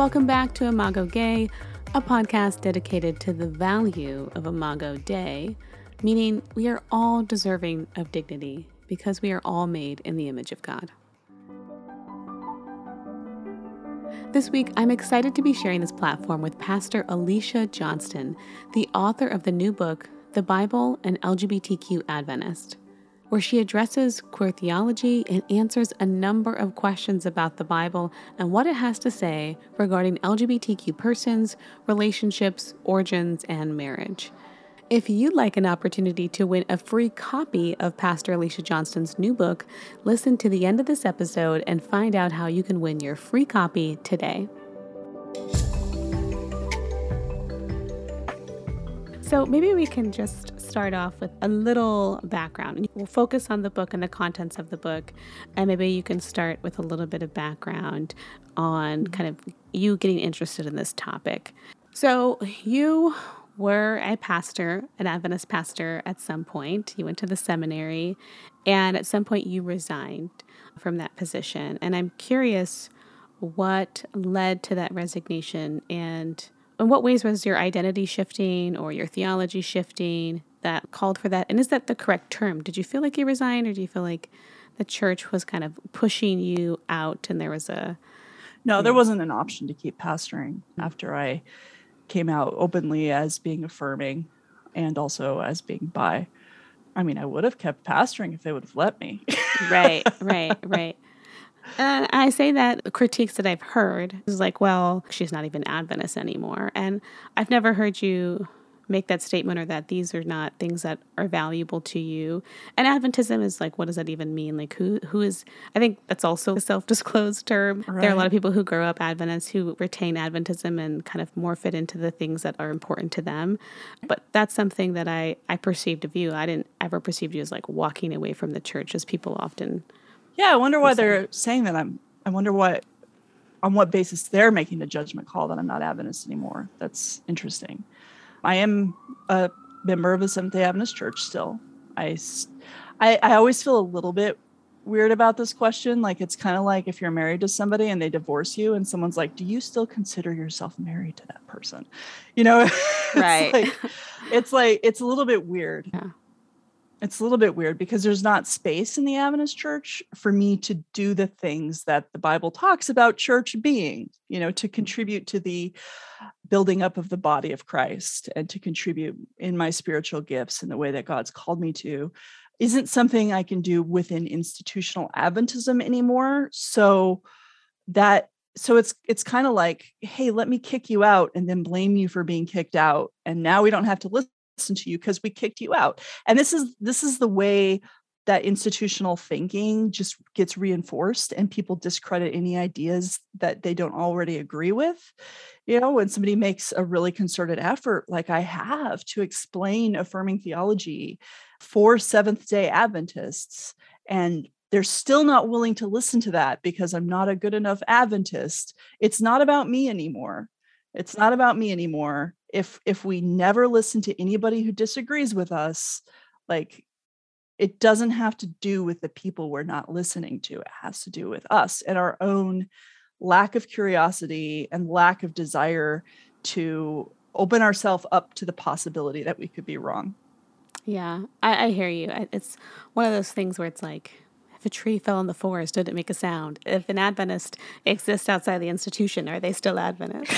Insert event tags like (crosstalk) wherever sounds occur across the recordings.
Welcome back to Imago Gei, a podcast dedicated to the value of Imago Dei, meaning we are all deserving of dignity because we are all made in the image of God. This week, I'm excited to be sharing this platform with Pastor Alicia Johnston, the author of the new book, The Bible and LGBTQ Adventist where she addresses queer theology and answers a number of questions about the Bible and what it has to say regarding LGBTQ persons, relationships, origins, and marriage. If you'd like an opportunity to win a free copy of Pastor Alicia Johnston's new book, listen to the end of this episode and find out how you can win your free copy today. So maybe we can just start off with a little background. We'll focus on the book and the contents of the book, and maybe you can start with a little bit of background on kind of you getting interested in this topic. So you were a pastor, an Adventist pastor at some point. You went to the seminary, and at some point you resigned from that position. And I'm curious what led to that resignation and in what ways was your identity shifting or your theology shifting that called for that? And is that the correct term? Did you feel like you resigned or do you feel like the church was kind of pushing you out and there was a. No, there wasn't an option to keep pastoring after I came out openly as being affirming and also as being bi. I mean, I would have kept pastoring if they would have let me. (laughs) right, right, right. And I say that critiques that I've heard is like, well, she's not even Adventist anymore. And I've never heard you make that statement or that these are not things that are valuable to you. And Adventism is like, what does that even mean? Like, who who is? I think that's also a self-disclosed term. Right. There are a lot of people who grow up Adventists who retain Adventism and kind of morph it into the things that are important to them. But that's something that I I perceived of you. I didn't ever perceive you as like walking away from the church, as people often yeah, I wonder why they're saying that. I'm. I wonder what, on what basis they're making the judgment call that I'm not Adventist anymore. That's interesting. I am a member of a Seventh Day Adventist church still. I, I, I always feel a little bit weird about this question. Like it's kind of like if you're married to somebody and they divorce you, and someone's like, "Do you still consider yourself married to that person?" You know, (laughs) right? it's, like, it's like it's a little bit weird. Yeah it's a little bit weird because there's not space in the Adventist church for me to do the things that the Bible talks about church being, you know, to contribute to the building up of the body of Christ and to contribute in my spiritual gifts in the way that God's called me to isn't something I can do within institutional Adventism anymore. So that so it's it's kind of like hey let me kick you out and then blame you for being kicked out and now we don't have to listen to you because we kicked you out and this is this is the way that institutional thinking just gets reinforced and people discredit any ideas that they don't already agree with. You know when somebody makes a really concerted effort like i have to explain affirming theology for seventh day adventists and they're still not willing to listen to that because i'm not a good enough adventist it's not about me anymore. It's not about me anymore. If if we never listen to anybody who disagrees with us like it doesn't have to do with the people we're not listening to it has to do with us and our own lack of curiosity and lack of desire to open ourselves up to the possibility that we could be wrong yeah I, I hear you it's one of those things where it's like if a tree fell in the forest, did it make a sound? If an Adventist exists outside the institution, are they still Adventist?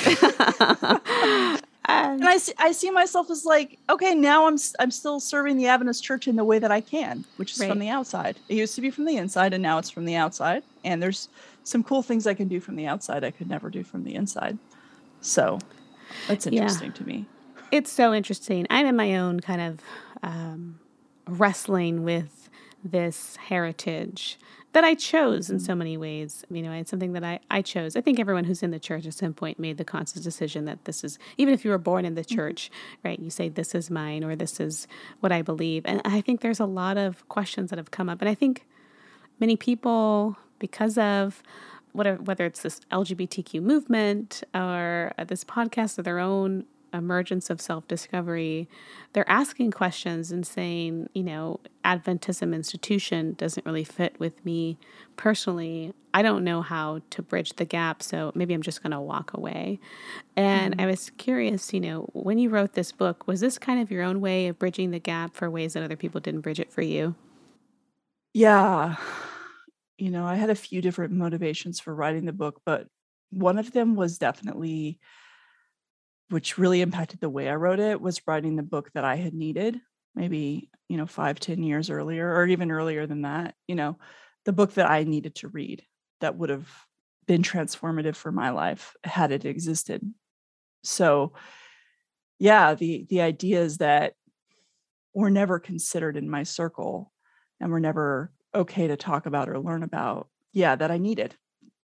(laughs) and I see, I see myself as like, okay, now I'm I'm still serving the Adventist church in the way that I can, which is right. from the outside. It used to be from the inside, and now it's from the outside. And there's some cool things I can do from the outside I could never do from the inside. So that's interesting yeah. to me. It's so interesting. I'm in my own kind of um, wrestling with this heritage that I chose in so many ways. You know, it's something that I, I chose. I think everyone who's in the church at some point made the conscious decision that this is, even if you were born in the mm-hmm. church, right, you say, this is mine or this is what I believe. And I think there's a lot of questions that have come up. And I think many people, because of whatever, whether it's this LGBTQ movement or this podcast or their own emergence of self discovery, they're asking questions and saying, you know, Adventism institution doesn't really fit with me personally. I don't know how to bridge the gap, so maybe I'm just going to walk away. And mm-hmm. I was curious, you know, when you wrote this book, was this kind of your own way of bridging the gap for ways that other people didn't bridge it for you? Yeah. You know, I had a few different motivations for writing the book, but one of them was definitely which really impacted the way I wrote it was writing the book that I had needed maybe you know five ten years earlier or even earlier than that you know the book that I needed to read that would have been transformative for my life had it existed. So yeah the the idea is that we're never considered in my circle and we're never okay to talk about or learn about yeah that I needed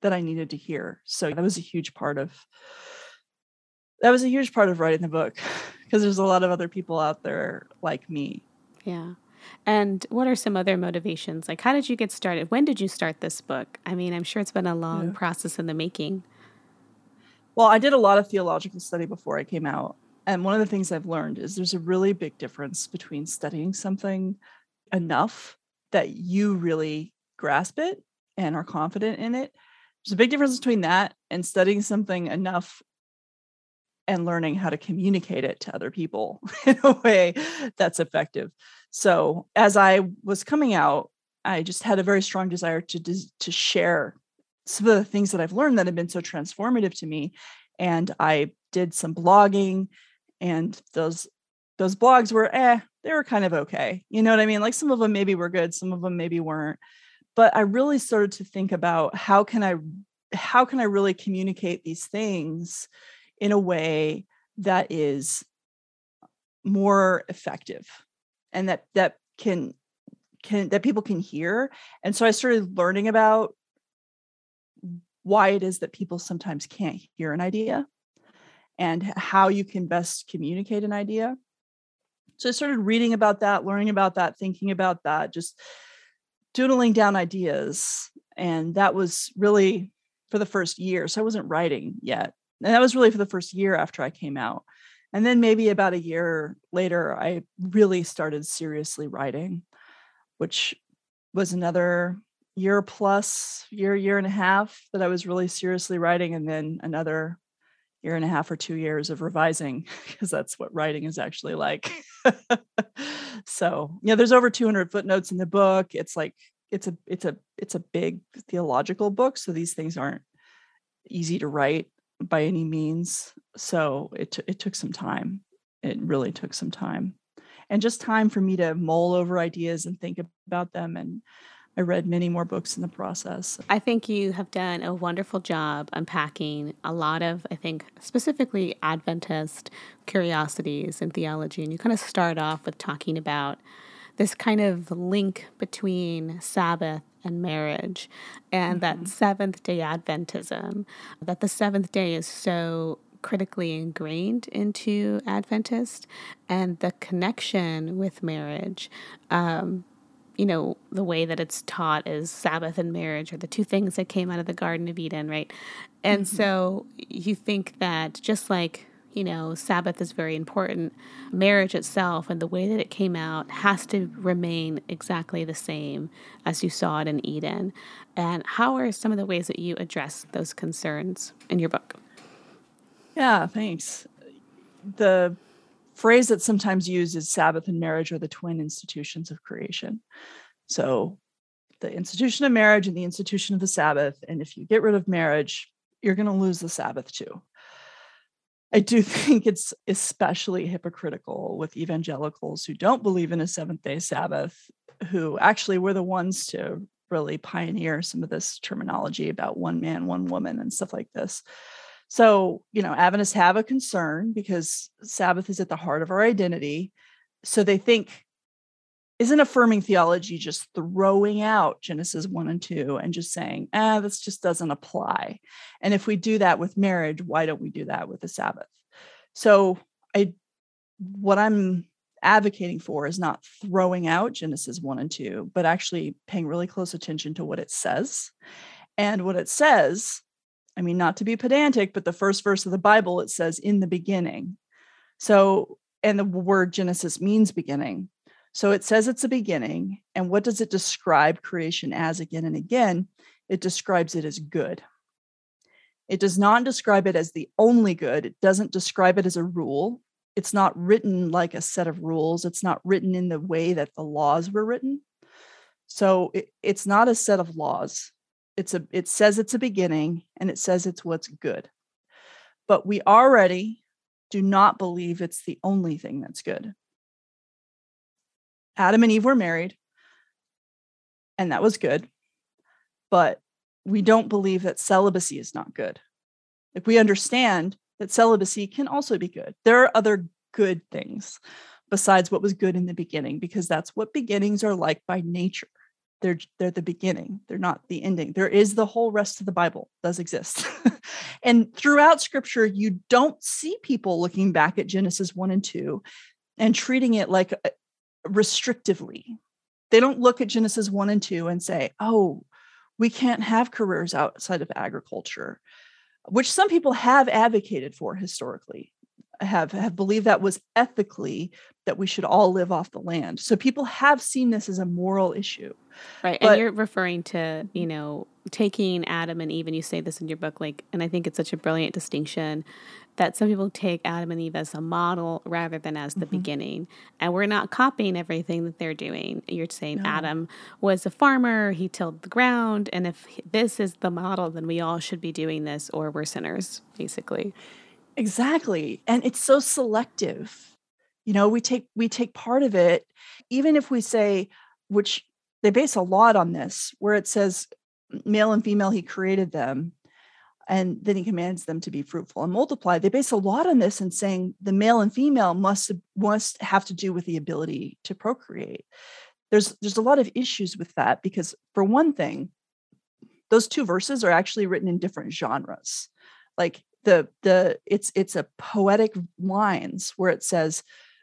that I needed to hear. So that was a huge part of that was a huge part of writing the book (laughs) because there's a lot of other people out there like me. Yeah. And what are some other motivations? Like, how did you get started? When did you start this book? I mean, I'm sure it's been a long yeah. process in the making. Well, I did a lot of theological study before I came out. And one of the things I've learned is there's a really big difference between studying something enough that you really grasp it and are confident in it. There's a big difference between that and studying something enough and learning how to communicate it to other people (laughs) in a way that's effective. So as I was coming out, I just had a very strong desire to to share some of the things that I've learned that have been so transformative to me. And I did some blogging, and those those blogs were eh, they were kind of okay. You know what I mean? Like some of them maybe were good, some of them maybe weren't. But I really started to think about how can I how can I really communicate these things in a way that is more effective and that that can can that people can hear. And so i started learning about why it is that people sometimes can't hear an idea and how you can best communicate an idea. So i started reading about that learning about that thinking about that just doodling down ideas. And that was really for the first year so i wasn't writing yet and that was really for the first year after I came out. And then maybe about a year later, I really started seriously writing, which was another year plus, year, year and a half that I was really seriously writing. And then another year and a half or two years of revising, (laughs) because that's what writing is actually like. (laughs) (laughs) so, yeah, there's over 200 footnotes in the book. It's like, it's a it's a it's a big theological book so these things aren't easy to write by any means. So it t- it took some time. It really took some time, and just time for me to mull over ideas and think about them. And I read many more books in the process. I think you have done a wonderful job unpacking a lot of, I think, specifically Adventist curiosities in theology. And you kind of start off with talking about this kind of link between Sabbath and marriage and mm-hmm. that seventh day Adventism, that the seventh day is so critically ingrained into Adventist and the connection with marriage. Um, you know, the way that it's taught is Sabbath and marriage are the two things that came out of the Garden of Eden, right? And mm-hmm. so you think that just like you know, Sabbath is very important. Marriage itself and the way that it came out has to remain exactly the same as you saw it in Eden. And how are some of the ways that you address those concerns in your book? Yeah, thanks. The phrase that's sometimes used is Sabbath and marriage are the twin institutions of creation. So the institution of marriage and the institution of the Sabbath. And if you get rid of marriage, you're going to lose the Sabbath too. I do (laughs) think it's especially hypocritical with evangelicals who don't believe in a seventh day Sabbath, who actually were the ones to really pioneer some of this terminology about one man, one woman, and stuff like this. So, you know, Adventists have a concern because Sabbath is at the heart of our identity. So they think isn't affirming theology just throwing out Genesis 1 and 2 and just saying, ah, this just doesn't apply? And if we do that with marriage, why don't we do that with the Sabbath? So I what I'm advocating for is not throwing out Genesis 1 and 2, but actually paying really close attention to what it says. And what it says, I mean, not to be pedantic, but the first verse of the Bible, it says, in the beginning. So, and the word Genesis means beginning. So it says it's a beginning. And what does it describe creation as again and again? It describes it as good. It does not describe it as the only good. It doesn't describe it as a rule. It's not written like a set of rules. It's not written in the way that the laws were written. So it, it's not a set of laws. It's a it says it's a beginning and it says it's what's good. But we already do not believe it's the only thing that's good. Adam and Eve were married, and that was good. But we don't believe that celibacy is not good. Like we understand that celibacy can also be good. There are other good things besides what was good in the beginning, because that's what beginnings are like by nature. They're they're the beginning. They're not the ending. There is the whole rest of the Bible does exist. (laughs) and throughout scripture, you don't see people looking back at Genesis 1 and 2 and treating it like restrictively. They don't look at Genesis 1 and 2 and say, oh, we can't have careers outside of agriculture, which some people have advocated for historically, have, have believed that was ethically that we should all live off the land. So people have seen this as a moral issue. Right. But, and you're referring to, you know, taking Adam and Eve, and you say this in your book, like, and I think it's such a brilliant distinction that some people take Adam and Eve as a model rather than as the mm-hmm. beginning. And we're not copying everything that they're doing. You're saying no. Adam was a farmer, he tilled the ground, and if this is the model, then we all should be doing this or we're sinners, basically. Exactly. And it's so selective. You know, we take we take part of it even if we say which they base a lot on this where it says male and female he created them and then he commands them to be fruitful and multiply. They base a lot on this and saying the male and female must must have to do with the ability to procreate. There's there's a lot of issues with that because for one thing those two verses are actually written in different genres. Like the the it's it's a poetic lines where it says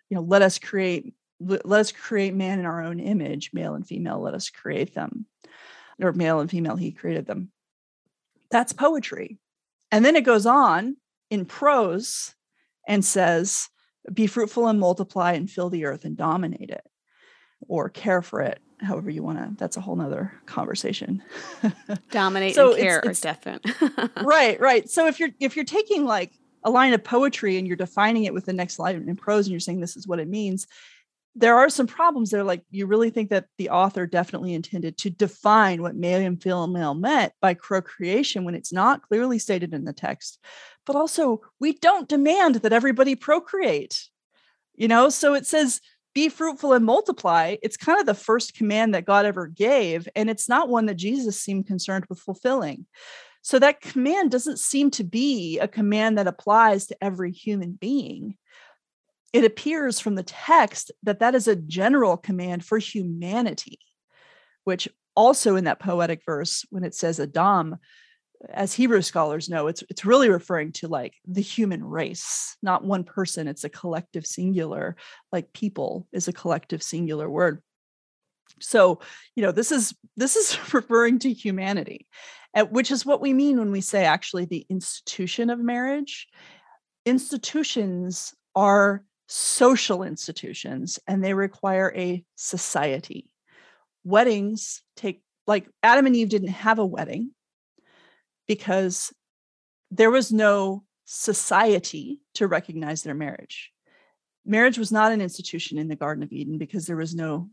you know let us create let us create man in our own image male and female let us create them. Or male and female he created them that's poetry. And then it goes on in prose and says, be fruitful and multiply and fill the earth and dominate it or care for it however you want to that's a whole nother conversation. (laughs) Dominate so and care it's, it's, are different. (laughs) Right right. So if you're if you're taking like a line of poetry and you're defining it with the next line in prose and you're saying this is what it means there are some problems there. Like, you really think that the author definitely intended to define what male and female meant by procreation when it's not clearly stated in the text. But also, we don't demand that everybody procreate. You know, so it says, be fruitful and multiply. It's kind of the first command that God ever gave, and it's not one that Jesus seemed concerned with fulfilling. So that command doesn't seem to be a command that applies to every human being it appears from the text that that is a general command for humanity, which also in that poetic verse, when it says Adam, as Hebrew scholars know, it's it's really referring to like the human race, not one person. It's a collective singular, like people is a collective singular word. So, you know, this is this is (laughs) referring to humanity, which is what we mean when we say actually the institution of marriage. Institutions are social institutions and they require a society. Weddings take, like Adam and Eve didn't have a wedding because there was no society to recognize their marriage. Marriage was not an institution in the Garden of Eden because there was no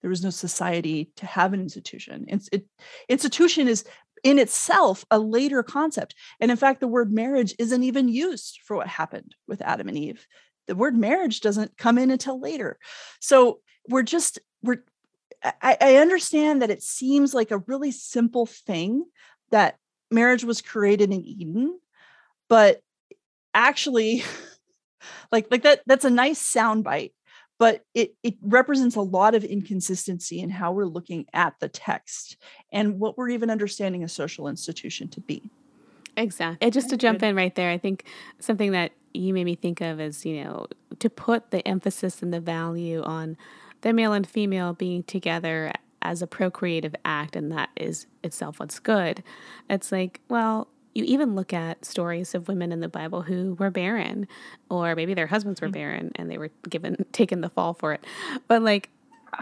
there was no society to have an institution. It, institution is in itself a later concept. And in fact, the word marriage isn't even used for what happened with Adam and Eve the word marriage doesn't come in until later. So we're just, we're, I, I understand that it seems like a really simple thing that marriage was created in Eden, but actually, (laughs) like, like that, that's a nice soundbite but it, it represents a lot of inconsistency in how we're looking at the text and what we're even understanding a social institution to be. Exactly. And just to jump in right there, I think something that you made me think of is, you know, to put the emphasis and the value on the male and female being together as a procreative act and that is itself what's good. It's like, well, you even look at stories of women in the Bible who were barren, or maybe their husbands were mm-hmm. barren and they were given (laughs) taken the fall for it. But like,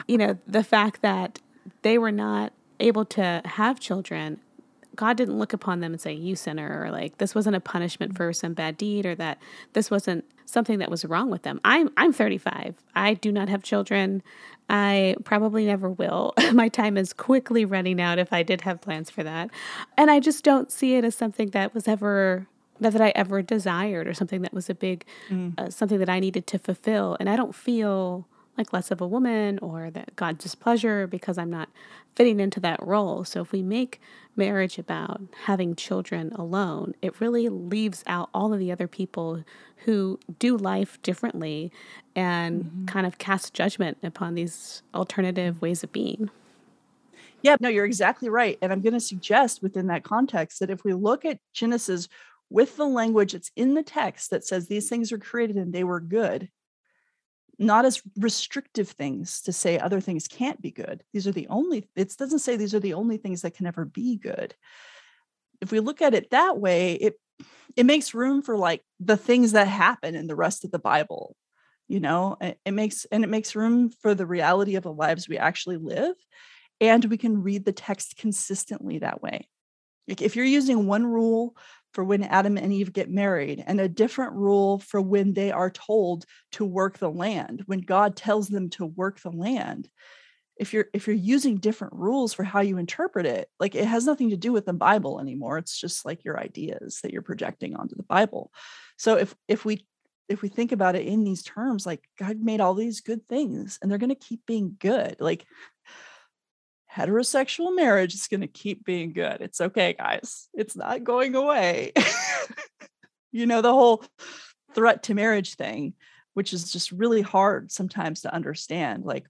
you know, the fact that they were not able to have children, God didn't look upon them and say, You sinner, or like this wasn't a punishment for some bad deed, or that this wasn't something that was wrong with them. I'm I'm 35. I do not have children. I probably never will. (laughs) My time is quickly running out if I did have plans for that. And I just don't see it as something that was ever that, that I ever desired or something that was a big mm. uh, something that I needed to fulfill. And I don't feel like less of a woman or that God's displeasure because I'm not fitting into that role. So if we make marriage about having children alone, it really leaves out all of the other people who do life differently and mm-hmm. kind of cast judgment upon these alternative ways of being. Yeah, no, you're exactly right. And I'm going to suggest within that context that if we look at Genesis with the language that's in the text that says these things were created and they were good, not as restrictive things to say other things can't be good. These are the only, it doesn't say these are the only things that can ever be good. If we look at it that way, it it makes room for like the things that happen in the rest of the Bible. You know, it makes and it makes room for the reality of the lives we actually live. And we can read the text consistently that way. Like if you're using one rule for when Adam and Eve get married and a different rule for when they are told to work the land, when God tells them to work the land. If you're if you're using different rules for how you interpret it, like it has nothing to do with the Bible anymore. It's just like your ideas that you're projecting onto the Bible. So if if we if we think about it in these terms, like God made all these good things and they're going to keep being good. Like heterosexual marriage is going to keep being good. It's okay, guys. It's not going away. (laughs) you know, the whole threat to marriage thing, which is just really hard sometimes to understand. Like,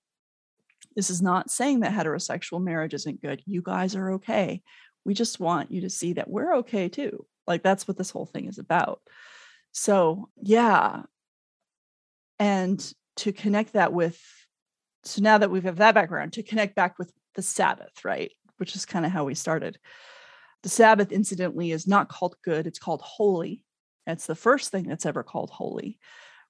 this is not saying that heterosexual marriage isn't good. You guys are okay. We just want you to see that we're okay too. Like, that's what this whole thing is about. So, yeah. And to connect that with, so now that we have that background, to connect back with the Sabbath, right? Which is kind of how we started. The Sabbath, incidentally, is not called good, it's called holy. It's the first thing that's ever called holy,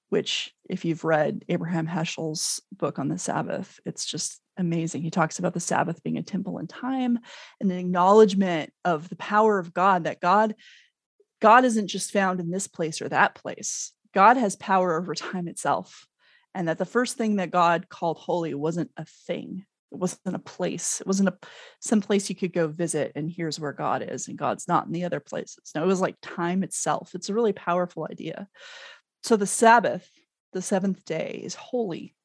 which, if you've read Abraham Heschel's book on the Sabbath, it's just amazing. He talks about the Sabbath being a temple in time and an acknowledgement of the power of God, that God. God isn't just found in this place or that place. God has power over time itself. And that the first thing that God called holy wasn't a thing, it wasn't a place it wasn't a some place you could go visit and here's where god is and god's not in the other places. No it was like time itself. It's a really powerful idea. So the sabbath the seventh day is holy.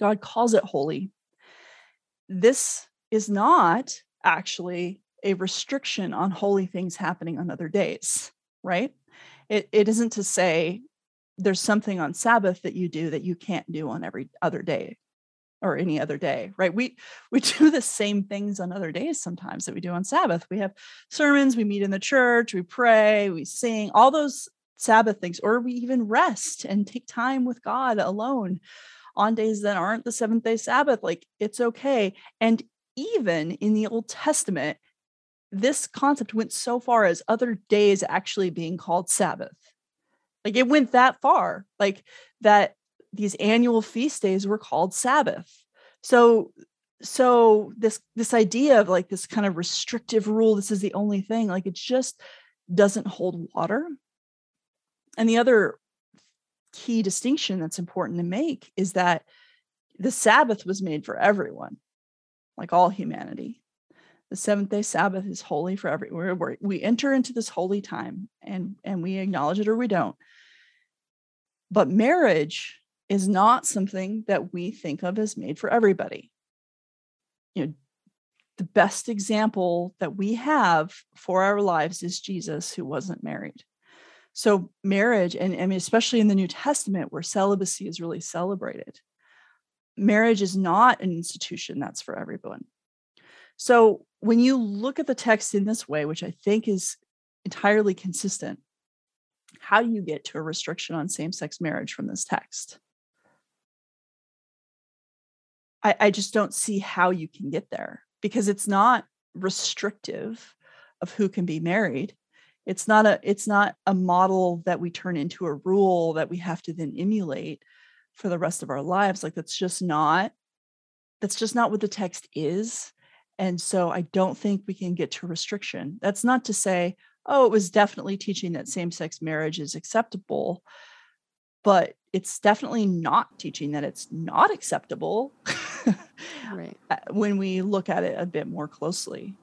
God calls it holy. This is not actually a restriction on holy things happening on other days right? It, it isn't to say there's something on sabbath that you do that you can't do on every other day or any other day right? We we (laughs) do the same things on other days sometimes that we do on sabbath. We have sermons we meet in the church we pray we sing all those sabbath things or we even rest and take time with god alone on days that aren't the seventh day sabbath like it's okay. And even in the old testament this concept went so far as other days actually being called sabbath. Like it went that far like that these annual feast days were called Sabbath. So so this this idea of like this kind of restrictive rule this is the only thing like it just doesn't hold water. And the other key distinction that's important to make is that the sabbath was made for everyone like all humanity. The seventh day sabbath is holy for everyone we enter into this holy time and and we acknowledge it or we don't. But marriage is not something that we think of as made for everybody. You know, the best example that we have for our lives is Jesus, who wasn't married. So, marriage, and I mean, especially in the New Testament where celibacy is really celebrated, marriage is not an institution that's for everyone. So, when you look at the text in this way, which I think is entirely consistent, how do you get to a restriction on same sex marriage from this text? I, I just don't see how you can get there because it's not restrictive of who can be married. it's not a it's not a model that we turn into a rule that we have to then emulate for the rest of our lives. Like that's just not that's just not what the text is. And so i don't think we can get to restriction. That's not to say oh it was definitely teaching that same-sex marriage is acceptable but it's definitely not teaching that it's not acceptable (laughs) right. (laughs) Uh, when we look at it a bit more closely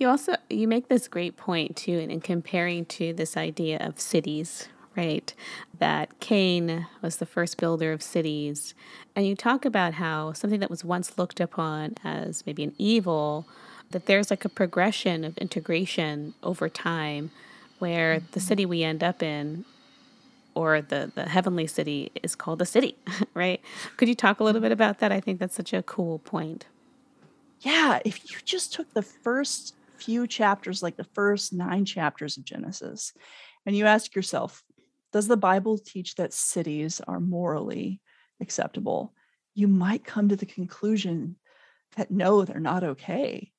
you also you make this great point too in, in comparing to this idea of cities, right? That Cain was the first builder of cities. And you talk about how something that was once looked upon as maybe an evil, that there's like a progression of integration over time where the mm-hmm. city we end up in or the, the heavenly city is called a city, (laughs) right? Could you talk a little bit about that? I think that's such a cool point. Yeah, if you just took the first few chapters, like the first nine chapters of Genesis, and you ask yourself, does the Bible teach that cities are morally acceptable? You might come to the conclusion that no, they're not okay.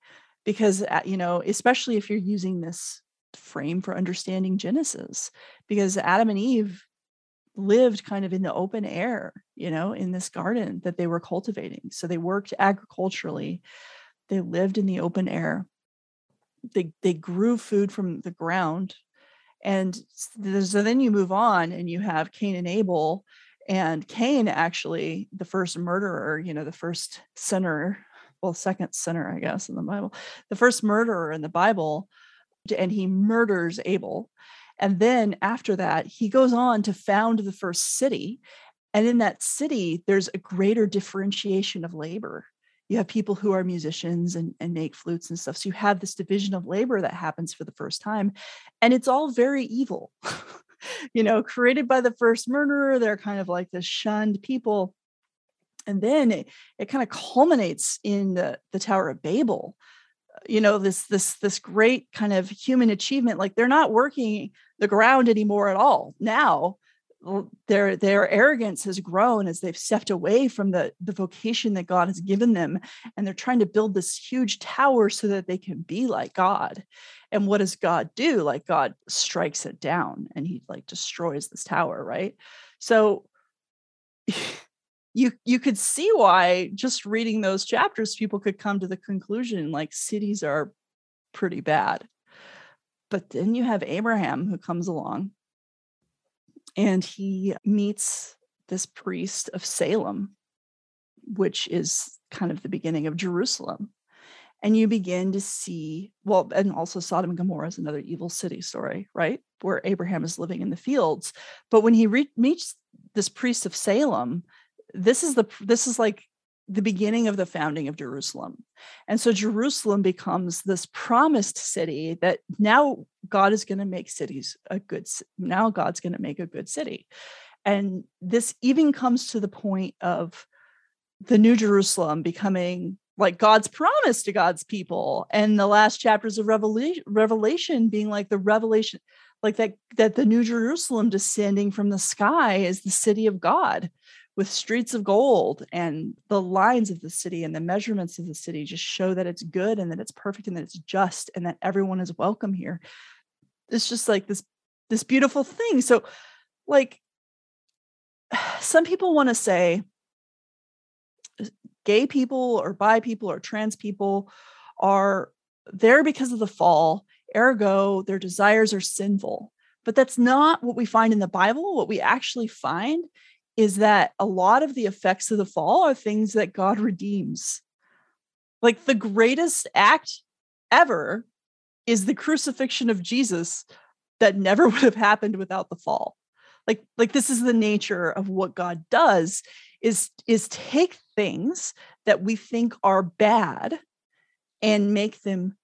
Because, uh, you know, especially if you're using this frame for understanding Genesis, because Adam and Eve lived kind of in the open air, you know, in this garden that they were cultivating. So they worked agriculturally, they lived in the open air. They they grew food from the ground. And so then you move on and you have cain and abel. And cain actually the first murderer you know the first sinner well second sinner i guess in the bible the first murderer in the bible and he murders abel and then after that he goes on to found the first city and in that city there's a greater differentiation of labor you have people who are musicians and, and make flutes and stuff. So you have this division of labor that happens for the first time. And it's all very evil. (laughs) you know, created by the first murderer. They're kind of like this shunned people. And then it, it kind of culminates in the, the Tower of Babel. You know, this this this great kind of human achievement. Like they're not working the ground anymore at all. Now their their arrogance has grown as they've stepped away from the the vocation that God has given them and they're trying to build this huge tower so that they can be like God. And what does God do? Like God strikes it down and he like destroys this tower, right? So (laughs) you you could see why just reading those chapters people could come to the conclusion like cities are pretty bad. But then you have Abraham who comes along and he meets this priest of Salem, which is kind of the beginning of Jerusalem. And you begin to see, well, and also Sodom and Gomorrah is another evil city story, right? Where Abraham is living in the fields. But when he re- meets this priest of Salem, this is the this is like the beginning of the founding of Jerusalem. And so Jerusalem becomes this promised city that now God is going to make cities a good now God's going to make a good city. And this even comes to the point of the new Jerusalem becoming like God's promise to God's people and the last chapters of revelation revelation being like the revelation like that that the new Jerusalem descending from the sky is the city of God with streets of gold and the lines of the city and the measurements of the city just show that it's good and that it's perfect and that it's just and that everyone is welcome here. It's just like this this beautiful thing. So like (sighs) some people want to say uh, gay people or bi people or trans people are there because of the fall ergo their desires are sinful. But that's not what we find in the bible. What we actually find is that a lot of the effects of the fall are things that God redeems. Like the greatest act ever is the crucifixion of Jesus that never (laughs) would have happened without the fall. Like like this is the nature of what God does is is take things that we think are bad and make them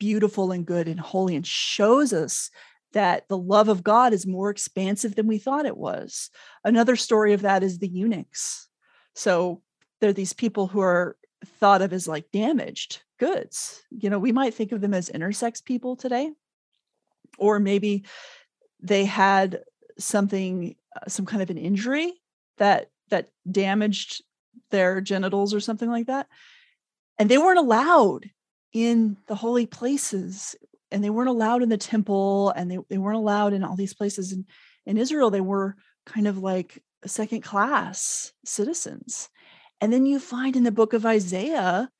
beautiful and good and holy and shows us that the love of God is more expansive than we thought it was. Another story of that is the eunuchs. So there are these people who are thought of as like damaged goods. You know, we might think of them as intersex people today, or maybe they had something, uh, some kind of an injury that that damaged their genitals or something like that, and they weren't allowed in the holy places and they weren't allowed in the temple and they, they weren't allowed in all these places. In, in israel they were kind of like second class citizens. And then you find in the book of isaiah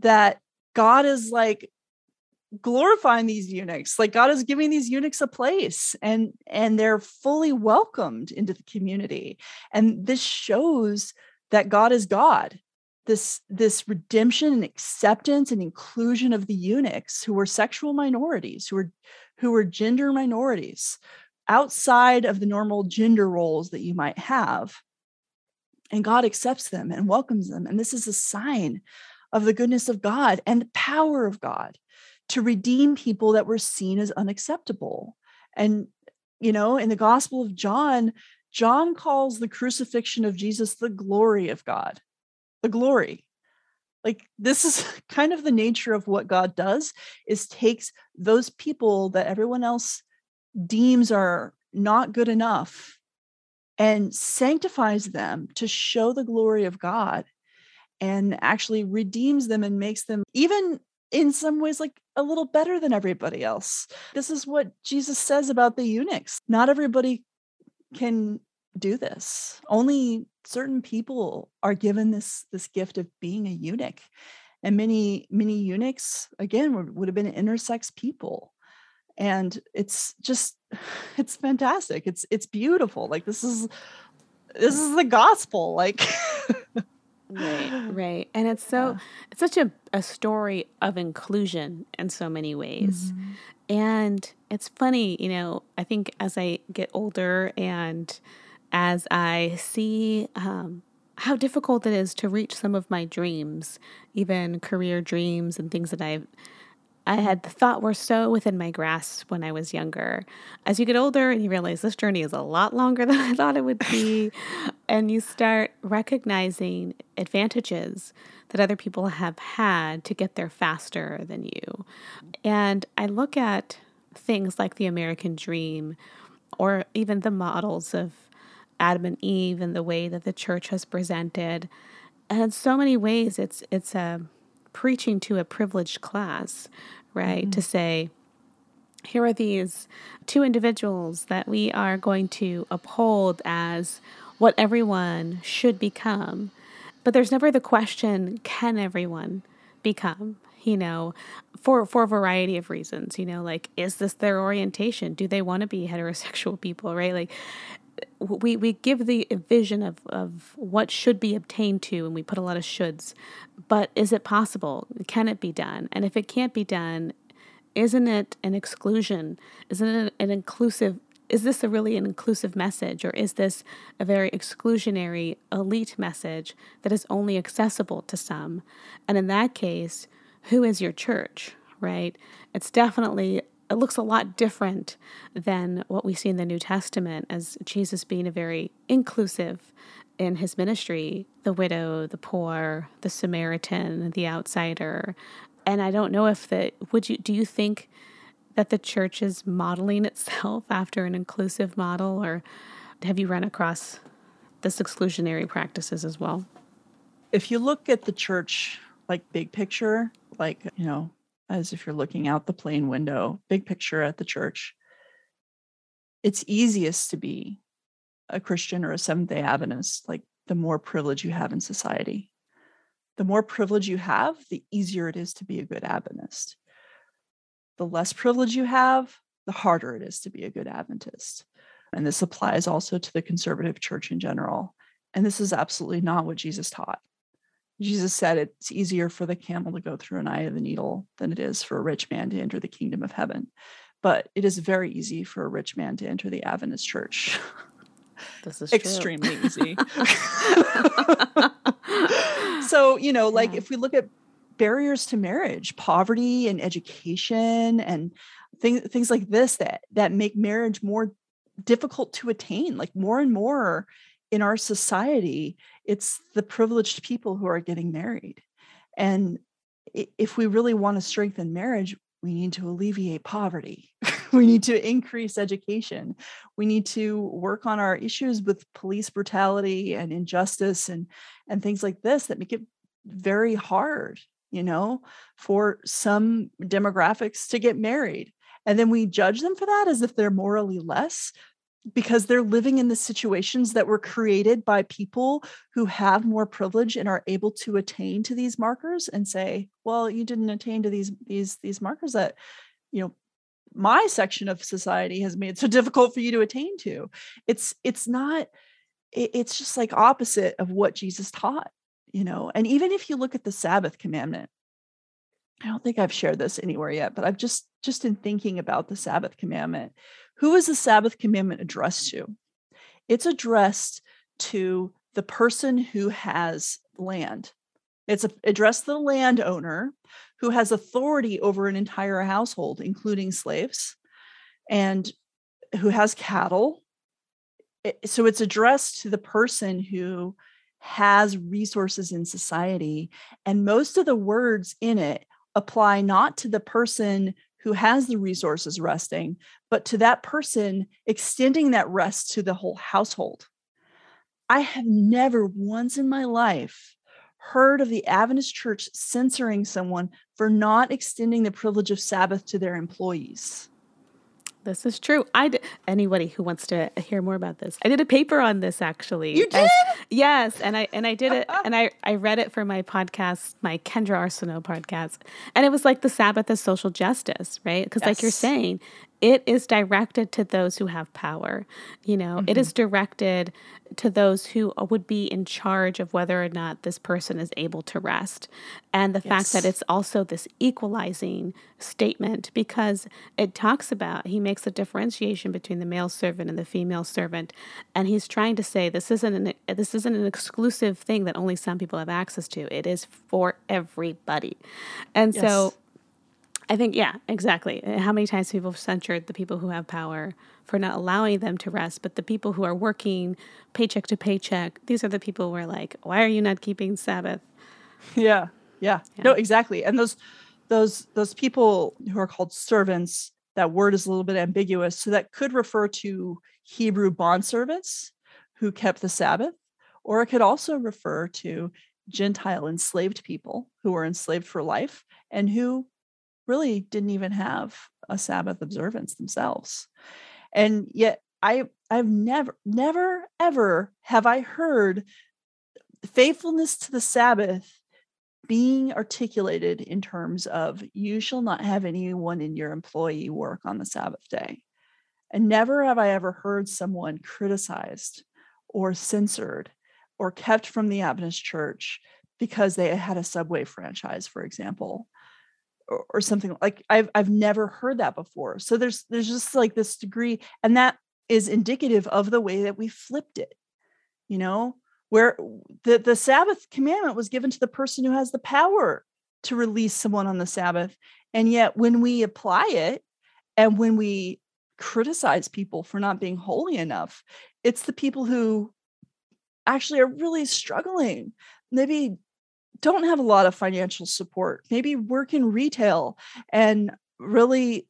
that god is like glorifying these eunuchs like god is giving these eunuchs a place and and they're fully welcomed into the community. And this shows that god is god this this redemption and acceptance and inclusion of the eunuchs who were sexual minorities who were who were gender minorities outside of the normal gender roles that you might have. And god accepts them and welcomes them. And this is a sign of the goodness of god and the power of god to redeem people that were seen as unacceptable. And, you know, in the Gospel of John, John calls the crucifixion of Jesus the glory of God, the glory. Like this is (laughs) kind of the nature of what God does is takes those people that everyone else deems are not good enough and sanctifies them to show the glory of God and actually redeems them and makes them even in some ways like a little better than everybody else. This is what Jesus says about the eunuchs. Not everybody can do this. Only certain people are given this this gift of being a eunuch. And many many eunuchs again would, would have been intersex people. And it's just (sighs) it's fantastic. It's it's beautiful. Like this is this is the gospel. Like (laughs) Right, right. And it's so yeah. it's such a, a story of inclusion in so many ways. Mm-hmm. And it's funny, you know, I think as I get older and as I see um, how difficult it is to reach some of my dreams, even career dreams and things that I've I had thought were so within my grasp when I was younger. As you get older and you realize this journey is a lot longer (laughs) than I thought it would be, and you start recognizing advantages that other people have had to get there faster than you. And I look at things like the American dream or even the models of Adam and Eve and the way that the church has presented. And in so many ways it's it's a preaching to a privileged class, right? Mm-hmm. To say, here are these two individuals that we are going to uphold as what everyone should become. But there's never the question, can everyone become? You know, for for a variety of reasons, you know, like is this their orientation? Do they want to be heterosexual people, right? Like we we give the vision of of what should be obtained to and we put a lot of shoulds but is it possible? Can it be done? And if it can't be done isn't it an exclusion? Isn't it an inclusive is this a really an inclusive message or is this a very exclusionary elite message that is only accessible to some? And in that case who is your church right? It's definitely it looks a lot different than what we see in the New Testament as Jesus being a very inclusive in his ministry the widow, the poor, the Samaritan, the outsider. And I don't know if that would you do you think that the church is modeling (laughs) itself after an inclusive model or have you run across this exclusionary practices as well? If you look at the church like big picture, like, you know, as if you're looking out the plane window, big picture at the church, it's easiest to be a Christian or a Seventh day Adventist, like the more privilege you have in society. The more privilege you have, the easier it is to be a good Adventist. The less privilege you have, the harder it is to be a good Adventist. And this applies also to the conservative church in general. And this is absolutely not what Jesus taught. Jesus said it's easier for the camel to go through an eye of the needle than it is for a rich man to enter the kingdom of heaven. But it is very easy for a rich man to enter the Adventist church. (laughs) This is extremely easy. (laughs) (laughs) so, you know, like yeah. if we look at barriers to marriage, poverty and education and things things like this that that make marriage more difficult to attain, like more and more in our society, it's the privileged people who are getting married. And if we really want to strengthen marriage, we need to alleviate poverty. (laughs) we need to increase education. We need to work on our issues with police brutality and injustice and, and things like this that make it very hard, you know, for some demographics to get married. And then we judge them for that as if they're morally less because they're living in the situations that were created by people who have more privilege and are able to attain to these markers and say well you didn't attain to these these these markers that you know my section of society has made so (laughs) difficult for you to attain to. It's it's not it's just like opposite of what jesus taught you know? And even if you look at the sabbath commandment i don't think i've shared this anywhere yet but i've just just in thinking about the sabbath commandment who is the sabbath commandment addressed to it's addressed to the person who has land it's addressed to the landowner who has authority over an entire household, including slaves, and who has cattle. So it's addressed to the person who has resources in society. And most of the words in it apply not to the person who has the resources resting, but to that person extending that rest to the whole household. I have never once in my life heard of the Adventist church censoring someone for not extending the privilege of Sabbath to their employees. This is true. I d- anybody who wants to hear more about this. I did a paper on this actually. You did? As, yes, and I and I did it (laughs) and I I read it for my podcast, my Kendra Arsenault podcast. And it was like the Sabbath as social justice, right? Because yes. like you're saying, it is directed to those who have power. You know, mm-hmm. it is mm-hmm. directed to those who would be in charge of whether or not this person is able to rest. And the yes. fact that it's also this equalizing statement because it talks about, he makes a differentiation between the male servant and the female servant. And he's trying to say this isn't an, this isn't an exclusive thing that only some people have access to. It is for everybody. And yes. so I think, yeah, exactly. Uh, how many times people have censured the people who have power for not allowing them to rest, but the people who are working paycheck to paycheck, these are the people who are like, why are you not keeping Sabbath? (laughs) Yeah, yeah, yeah. No, exactly. And those, those, those people who are called servants, that word is a little bit ambiguous. So that could refer to Hebrew bond servants who kept the Sabbath, or it could also refer to Gentile enslaved people who were enslaved for life and who really didn't even have a Sabbath observance themselves. And yet I I've never never ever have I heard faithfulness to the Sabbath being articulated in terms of you shall not have anyone in your employee work on the Sabbath day. And never have I ever heard someone criticized or censored or kept from the Adventist church because they had a subway franchise, for example, or, or something like I've I've never heard that before. So there's there's just like this degree, and that is indicative of the way that we flipped it. You know, where the the Sabbath commandment was given to the person who has the power to release someone on the Sabbath, and yet when we apply it, and when we criticize people for not being holy enough, it's the people who actually are really struggling maybe don't have a lot of financial support, maybe work in retail and really,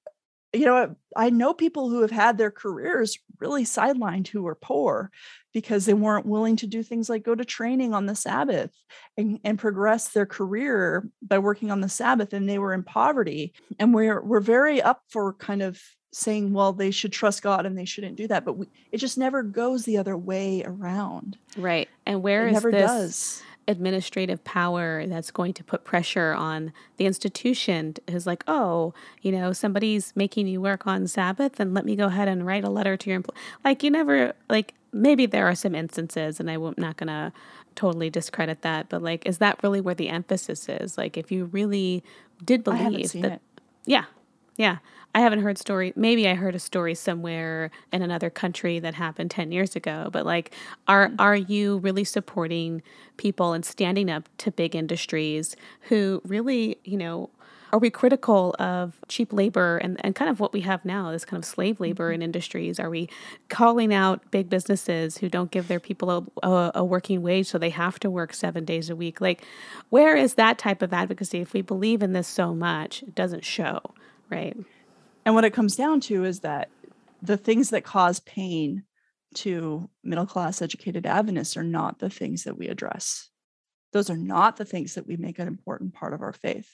you know, I know people who have had their careers really sidelined who are poor because they weren't willing to do things like go to training on the Sabbath and, and progress their career by working on the Sabbath and they were in poverty. And we're we're very up for kind of saying, well, they should trust God and they shouldn't do that. But we, it just never goes the other way around. Right. And where it is never this? does administrative power that's going to put pressure on the institution is like, oh, you know, somebody's making you work on Sabbath, and let me go ahead and write a letter to your employer. Like, you never, like, maybe there are some instances, and I'm not going to totally discredit that, but like, is that really where the emphasis is? Like, if you really did believe that, it. yeah, yeah. I haven't heard story. Maybe I heard a story somewhere in another country that happened 10 years ago, but like are mm. are you really supporting people and standing up to big industries who really, you know, are we critical of cheap labor and, and kind of what we have now, this kind of slave labor mm-hmm. in industries? Are we calling out big businesses who don't give their people a, a, a, working wage so they have to work seven days a week? Like, where is that type of advocacy? If we believe in this so much, it doesn't show, right? And what it comes down to is that the things that cause pain to middle class educated Adventists are not the things that we address. Those are not the things that we make an important part of our faith,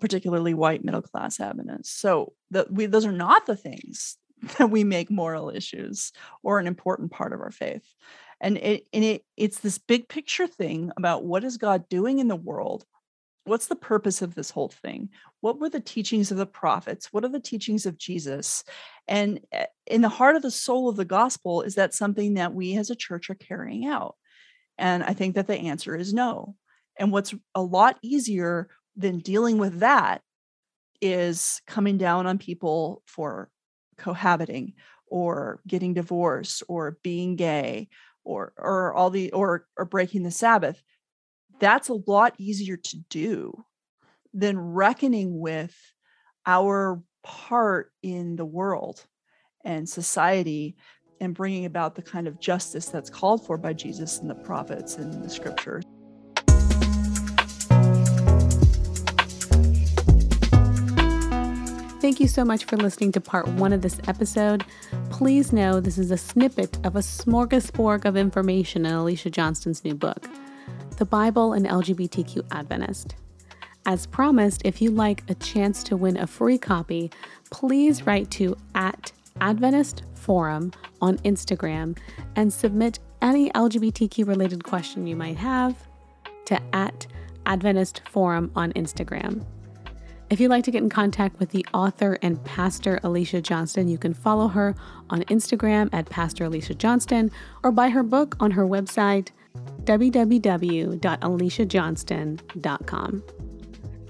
particularly white middle class Adventists. So the, we, those are not the things (laughs) that we make moral issues or an important part of our faith. And it, and it it's this big picture thing about what is God doing in the world what's the purpose of this whole thing? What were the teachings of the prophets? What are the teachings of jesus? And eh, in the heart of the soul of the gospel is that something that we as a church are carrying out. And i think that the answer is no. And what's a lot easier than dealing with that is coming down on people for cohabiting or getting divorced or being gay or or all the or or breaking the sabbath that's a lot easier to do than reckoning with our part in the world and society and bringing about the kind of justice that's called for by Jesus and the prophets and the scriptures. Thank you so much for listening to part one of this episode. Please know this is a snippet of a smorgasbord of information in Alicia Johnston's new book the Bible and LGBTQ Adventist. As promised, if you'd like a chance to win a free copy, please write to at Adventist Forum on Instagram and submit any LGBTQ related question you might have to at Adventist Forum on Instagram. If you'd like to get in contact with the author and pastor Alicia Johnston, you can follow her on Instagram at Pastor Alicia Johnston or buy her book on her website, www.aliciajohnston.com.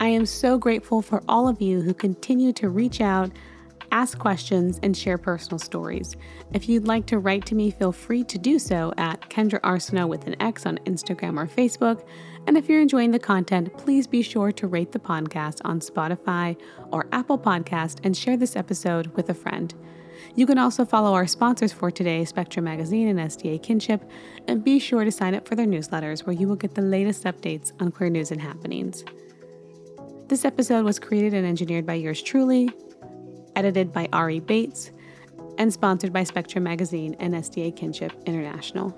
I am so grateful for all of you who continue to reach out, ask questions, and share personal stories. If you'd like to write to me, feel free to do so at Kendra Arsenault with an X on Instagram or Facebook. And if you're enjoying the content, please be sure to rate the podcast on Spotify or Apple Podcast and share this episode with a friend. You can also follow our sponsors for today, Spectrum Magazine and SDA Kinship, and be sure to sign up for their newsletters where you will get the latest updates on queer news and happenings. This episode was created and engineered by yours truly, edited by Ari Bates, and sponsored by Spectrum Magazine and SDA Kinship International.